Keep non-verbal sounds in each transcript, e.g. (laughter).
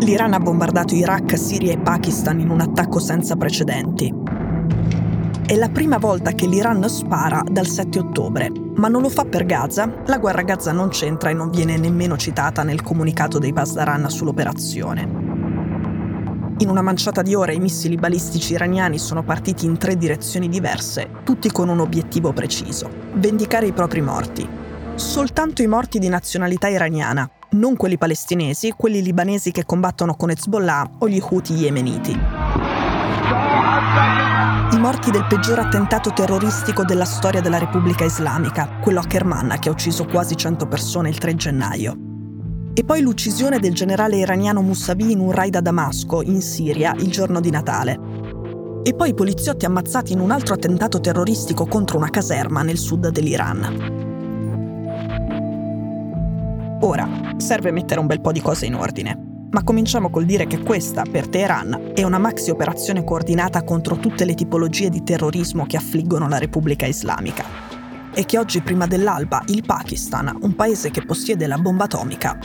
L'Iran ha bombardato Iraq, Siria e Pakistan in un attacco senza precedenti. È la prima volta che l'Iran spara dal 7 ottobre, ma non lo fa per Gaza. La guerra a Gaza non c'entra e non viene nemmeno citata nel comunicato dei Pasdaran sull'operazione. In una manciata di ore i missili balistici iraniani sono partiti in tre direzioni diverse, tutti con un obiettivo preciso, vendicare i propri morti. Soltanto i morti di nazionalità iraniana, non quelli palestinesi, quelli libanesi che combattono con Hezbollah o gli Houthi yemeniti. I morti del peggior attentato terroristico della storia della Repubblica Islamica, quello a Kerman che ha ucciso quasi 100 persone il 3 gennaio. E poi l'uccisione del generale iraniano Mousavi in un raid a Damasco, in Siria, il giorno di Natale. E poi i poliziotti ammazzati in un altro attentato terroristico contro una caserma nel sud dell'Iran. Ora, serve mettere un bel po' di cose in ordine. Ma cominciamo col dire che questa, per Teheran, è una maxi operazione coordinata contro tutte le tipologie di terrorismo che affliggono la Repubblica Islamica. E che oggi, prima dell'alba, il Pakistan, un paese che possiede la bomba atomica,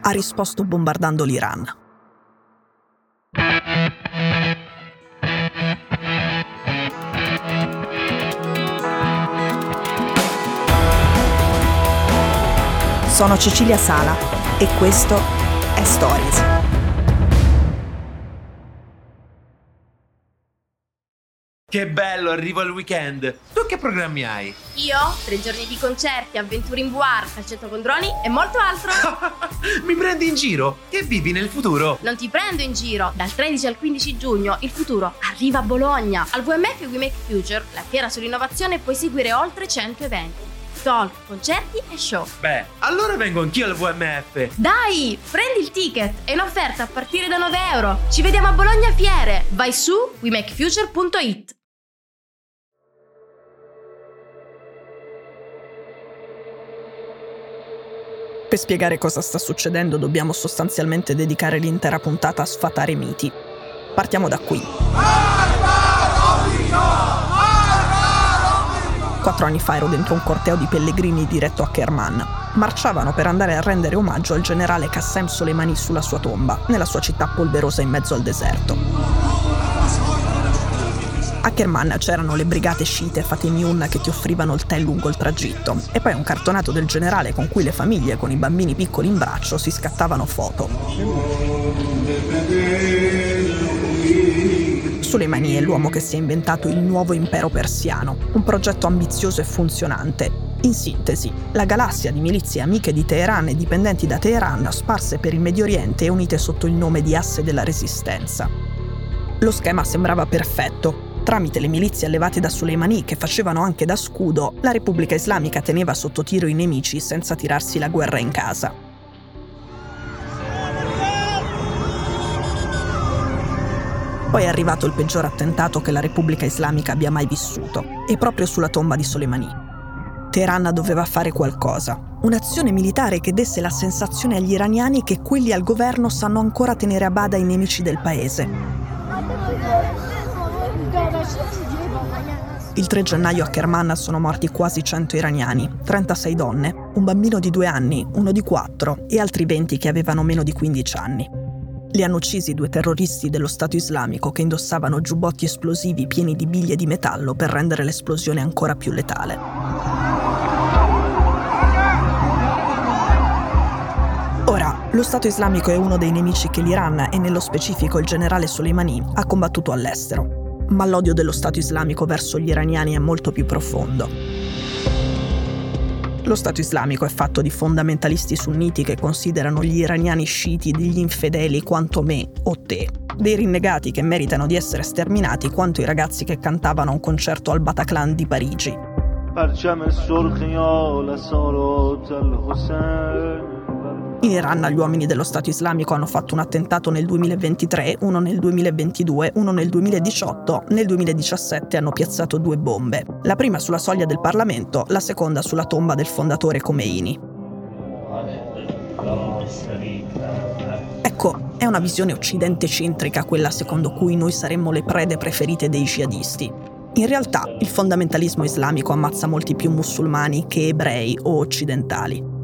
ha risposto bombardando l'Iran. Sono Cecilia Sala e questo è Stories. Che bello, arrivo al weekend. Tu che programmi hai? Io? Tre giorni di concerti, avventure in VR, calcetto con droni e molto altro. (laughs) Mi prendi in giro? Che vivi nel futuro? Non ti prendo in giro. Dal 13 al 15 giugno il futuro arriva a Bologna. Al VMF We Make Future, la fiera sull'innovazione, puoi seguire oltre 100 eventi talk, concerti e show. Beh, allora vengo anch'io al VMF. Dai, prendi il ticket, è un'offerta a partire da 9 euro. Ci vediamo a Bologna Fiere. Vai su wemakefuture.it. Per spiegare cosa sta succedendo dobbiamo sostanzialmente dedicare l'intera puntata a sfatare i miti. Partiamo da qui. Quattro anni fa ero dentro un corteo di pellegrini diretto a Kerman. Marciavano per andare a rendere omaggio al generale Qassem Soleimani sulla sua tomba, nella sua città polverosa in mezzo al deserto. A Kerman c'erano le brigate sciite Fatemiun che ti offrivano il tè lungo il tragitto e poi un cartonato del generale con cui le famiglie con i bambini piccoli in braccio si scattavano foto. Soleimani è l'uomo che si è inventato il nuovo impero persiano, un progetto ambizioso e funzionante. In sintesi, la galassia di milizie amiche di Teheran e dipendenti da Teheran sparse per il Medio Oriente e unite sotto il nome di Asse della Resistenza. Lo schema sembrava perfetto. Tramite le milizie allevate da Soleimani, che facevano anche da scudo, la Repubblica Islamica teneva sotto tiro i nemici senza tirarsi la guerra in casa. Poi è arrivato il peggior attentato che la Repubblica Islamica abbia mai vissuto, e proprio sulla tomba di Soleimani. Teheran doveva fare qualcosa, un'azione militare che desse la sensazione agli iraniani che quelli al governo sanno ancora tenere a bada i nemici del paese. Il 3 gennaio a Kerman sono morti quasi 100 iraniani, 36 donne, un bambino di due anni, uno di quattro e altri 20 che avevano meno di 15 anni. Li hanno uccisi due terroristi dello Stato islamico che indossavano giubbotti esplosivi pieni di biglie di metallo per rendere l'esplosione ancora più letale. Ora, lo Stato islamico è uno dei nemici che l'Iran e nello specifico il generale Soleimani ha combattuto all'estero, ma l'odio dello Stato islamico verso gli iraniani è molto più profondo. Lo Stato islamico è fatto di fondamentalisti sunniti che considerano gli iraniani sciiti degli infedeli quanto me o te, dei rinnegati che meritano di essere sterminati quanto i ragazzi che cantavano a un concerto al Bataclan di Parigi. In Iran gli uomini dello Stato islamico hanno fatto un attentato nel 2023, uno nel 2022, uno nel 2018, nel 2017 hanno piazzato due bombe, la prima sulla soglia del Parlamento, la seconda sulla tomba del fondatore Khomeini. Ecco, è una visione occidente-centrica quella secondo cui noi saremmo le prede preferite dei jihadisti. In realtà il fondamentalismo islamico ammazza molti più musulmani che ebrei o occidentali.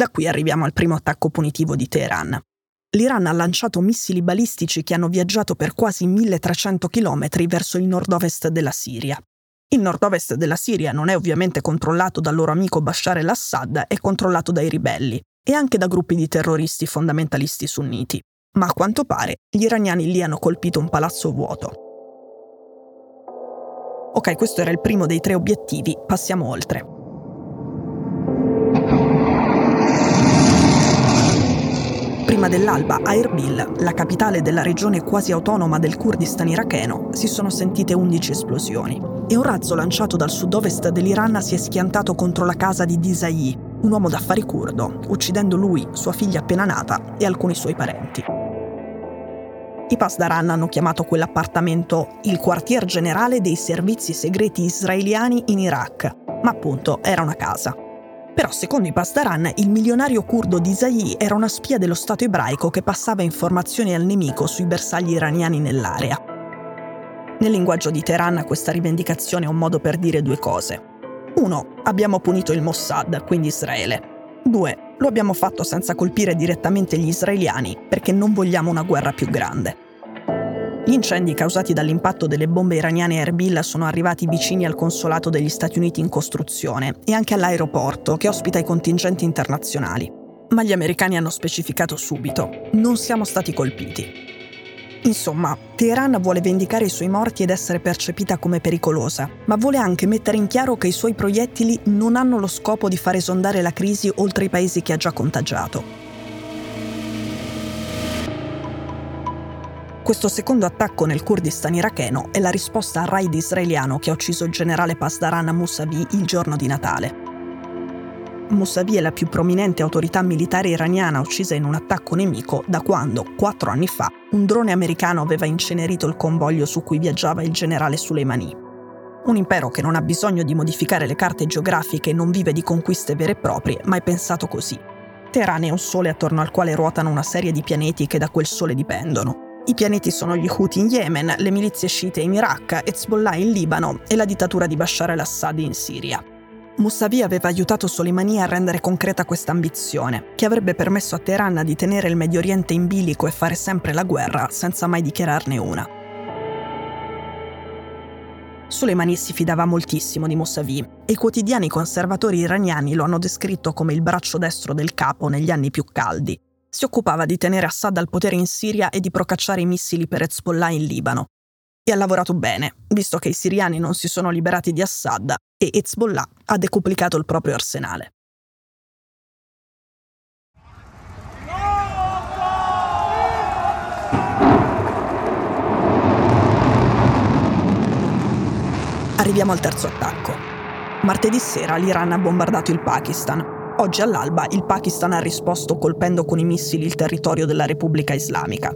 Da qui arriviamo al primo attacco punitivo di Teheran. L'Iran ha lanciato missili balistici che hanno viaggiato per quasi 1300 km verso il nord-ovest della Siria. Il nord-ovest della Siria non è ovviamente controllato dal loro amico Bashar el-Assad, è controllato dai ribelli e anche da gruppi di terroristi fondamentalisti sunniti. Ma a quanto pare gli iraniani lì hanno colpito un palazzo vuoto. Ok, questo era il primo dei tre obiettivi, passiamo oltre. Prima dell'alba a Erbil, la capitale della regione quasi autonoma del Kurdistan iracheno, si sono sentite 11 esplosioni e un razzo lanciato dal sud-ovest dell'Iran si è schiantato contro la casa di Disai, un uomo d'affari curdo, uccidendo lui, sua figlia appena nata e alcuni suoi parenti. I Pasdaran hanno chiamato quell'appartamento il quartier generale dei servizi segreti israeliani in Iraq, ma appunto era una casa. Però secondo i Pasdaran il milionario curdo di Zayi era una spia dello Stato ebraico che passava informazioni al nemico sui bersagli iraniani nell'area. Nel linguaggio di Teheran questa rivendicazione è un modo per dire due cose. Uno, abbiamo punito il Mossad, quindi Israele. Due, lo abbiamo fatto senza colpire direttamente gli israeliani perché non vogliamo una guerra più grande. Gli incendi causati dall'impatto delle bombe iraniane Erbil sono arrivati vicini al consolato degli Stati Uniti in costruzione e anche all'aeroporto che ospita i contingenti internazionali. Ma gli americani hanno specificato subito, non siamo stati colpiti. Insomma, Teheran vuole vendicare i suoi morti ed essere percepita come pericolosa, ma vuole anche mettere in chiaro che i suoi proiettili non hanno lo scopo di far esondare la crisi oltre i paesi che ha già contagiato. Questo secondo attacco nel Kurdistan iracheno è la risposta al raid israeliano che ha ucciso il generale Pasdaran Mousavi il giorno di Natale. Mousavi è la più prominente autorità militare iraniana uccisa in un attacco nemico da quando, quattro anni fa, un drone americano aveva incenerito il convoglio su cui viaggiava il generale Soleimani. Un impero che non ha bisogno di modificare le carte geografiche e non vive di conquiste vere e proprie, ma è pensato così. Teheran è un sole attorno al quale ruotano una serie di pianeti che da quel sole dipendono. I pianeti sono gli Houthi in Yemen, le milizie sciite in Iraq, Hezbollah in Libano e la dittatura di Bashar al-Assad in Siria. Mousavi aveva aiutato Soleimani a rendere concreta questa ambizione, che avrebbe permesso a Teheran di tenere il Medio Oriente in bilico e fare sempre la guerra senza mai dichiararne una. Soleimani si fidava moltissimo di Mousavi e i quotidiani conservatori iraniani lo hanno descritto come il braccio destro del capo negli anni più caldi. Si occupava di tenere Assad al potere in Siria e di procacciare i missili per Hezbollah in Libano, e ha lavorato bene, visto che i siriani non si sono liberati di Assad e Hezbollah ha decuplicato il proprio arsenale. Arriviamo al terzo attacco. Martedì sera l'Iran ha bombardato il Pakistan. Oggi all'alba il Pakistan ha risposto colpendo con i missili il territorio della Repubblica Islamica.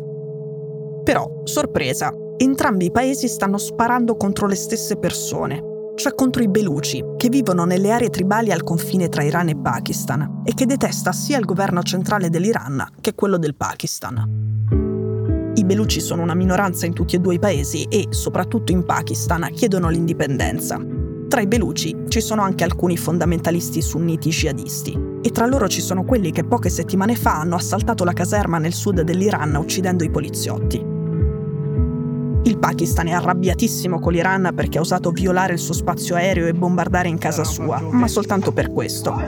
Però, sorpresa, entrambi i paesi stanno sparando contro le stesse persone, cioè contro i Beluci, che vivono nelle aree tribali al confine tra Iran e Pakistan e che detesta sia il governo centrale dell'Iran che quello del Pakistan. I Beluci sono una minoranza in tutti e due i paesi e, soprattutto in Pakistan, chiedono l'indipendenza. Tra i Beluci ci sono anche alcuni fondamentalisti sunniti jihadisti e tra loro ci sono quelli che poche settimane fa hanno assaltato la caserma nel sud dell'Iran uccidendo i poliziotti. Il Pakistan è arrabbiatissimo con l'Iran perché ha osato violare il suo spazio aereo e bombardare in casa sua, ma soltanto per questo.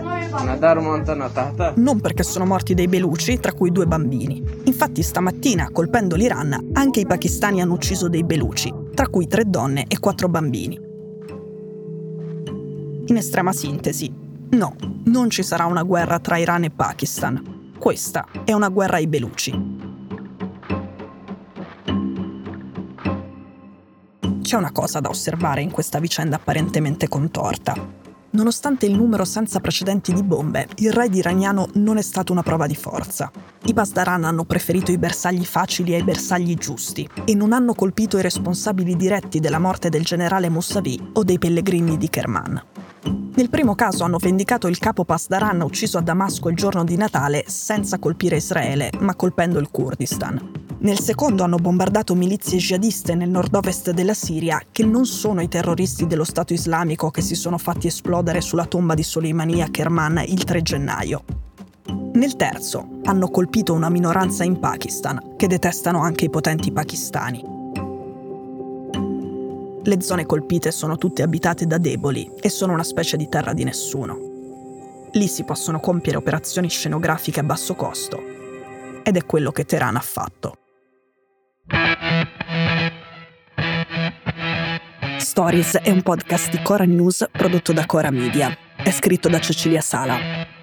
Non perché sono morti dei beluci, tra cui due bambini. Infatti stamattina, colpendo l'Iran, anche i pakistani hanno ucciso dei beluci, tra cui tre donne e quattro bambini. In estrema sintesi, no, non ci sarà una guerra tra Iran e Pakistan. Questa è una guerra ai beluci. C'è una cosa da osservare in questa vicenda apparentemente contorta. Nonostante il numero senza precedenti di bombe, il raid iraniano non è stato una prova di forza. I Basdaran hanno preferito i bersagli facili ai bersagli giusti e non hanno colpito i responsabili diretti della morte del generale Mousavi o dei pellegrini di Kerman. Nel primo caso hanno vendicato il capo Pasdaran ucciso a Damasco il giorno di Natale senza colpire Israele, ma colpendo il Kurdistan. Nel secondo hanno bombardato milizie jihadiste nel nord-ovest della Siria, che non sono i terroristi dello Stato islamico che si sono fatti esplodere sulla tomba di Soleimani a Kerman il 3 gennaio. Nel terzo hanno colpito una minoranza in Pakistan che detestano anche i potenti pakistani. Le zone colpite sono tutte abitate da deboli e sono una specie di terra di nessuno. Lì si possono compiere operazioni scenografiche a basso costo. Ed è quello che Teheran ha fatto. Stories è un podcast di Cora News prodotto da Cora Media. È scritto da Cecilia Sala.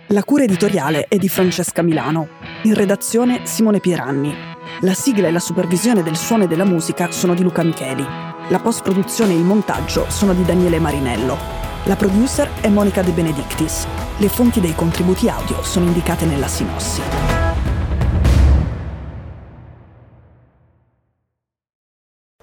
La cura editoriale è di Francesca Milano. In redazione Simone Pieranni. La sigla e la supervisione del suono e della musica sono di Luca Micheli. La post-produzione e il montaggio sono di Daniele Marinello. La producer è Monica De Benedictis. Le fonti dei contributi audio sono indicate nella sinossi.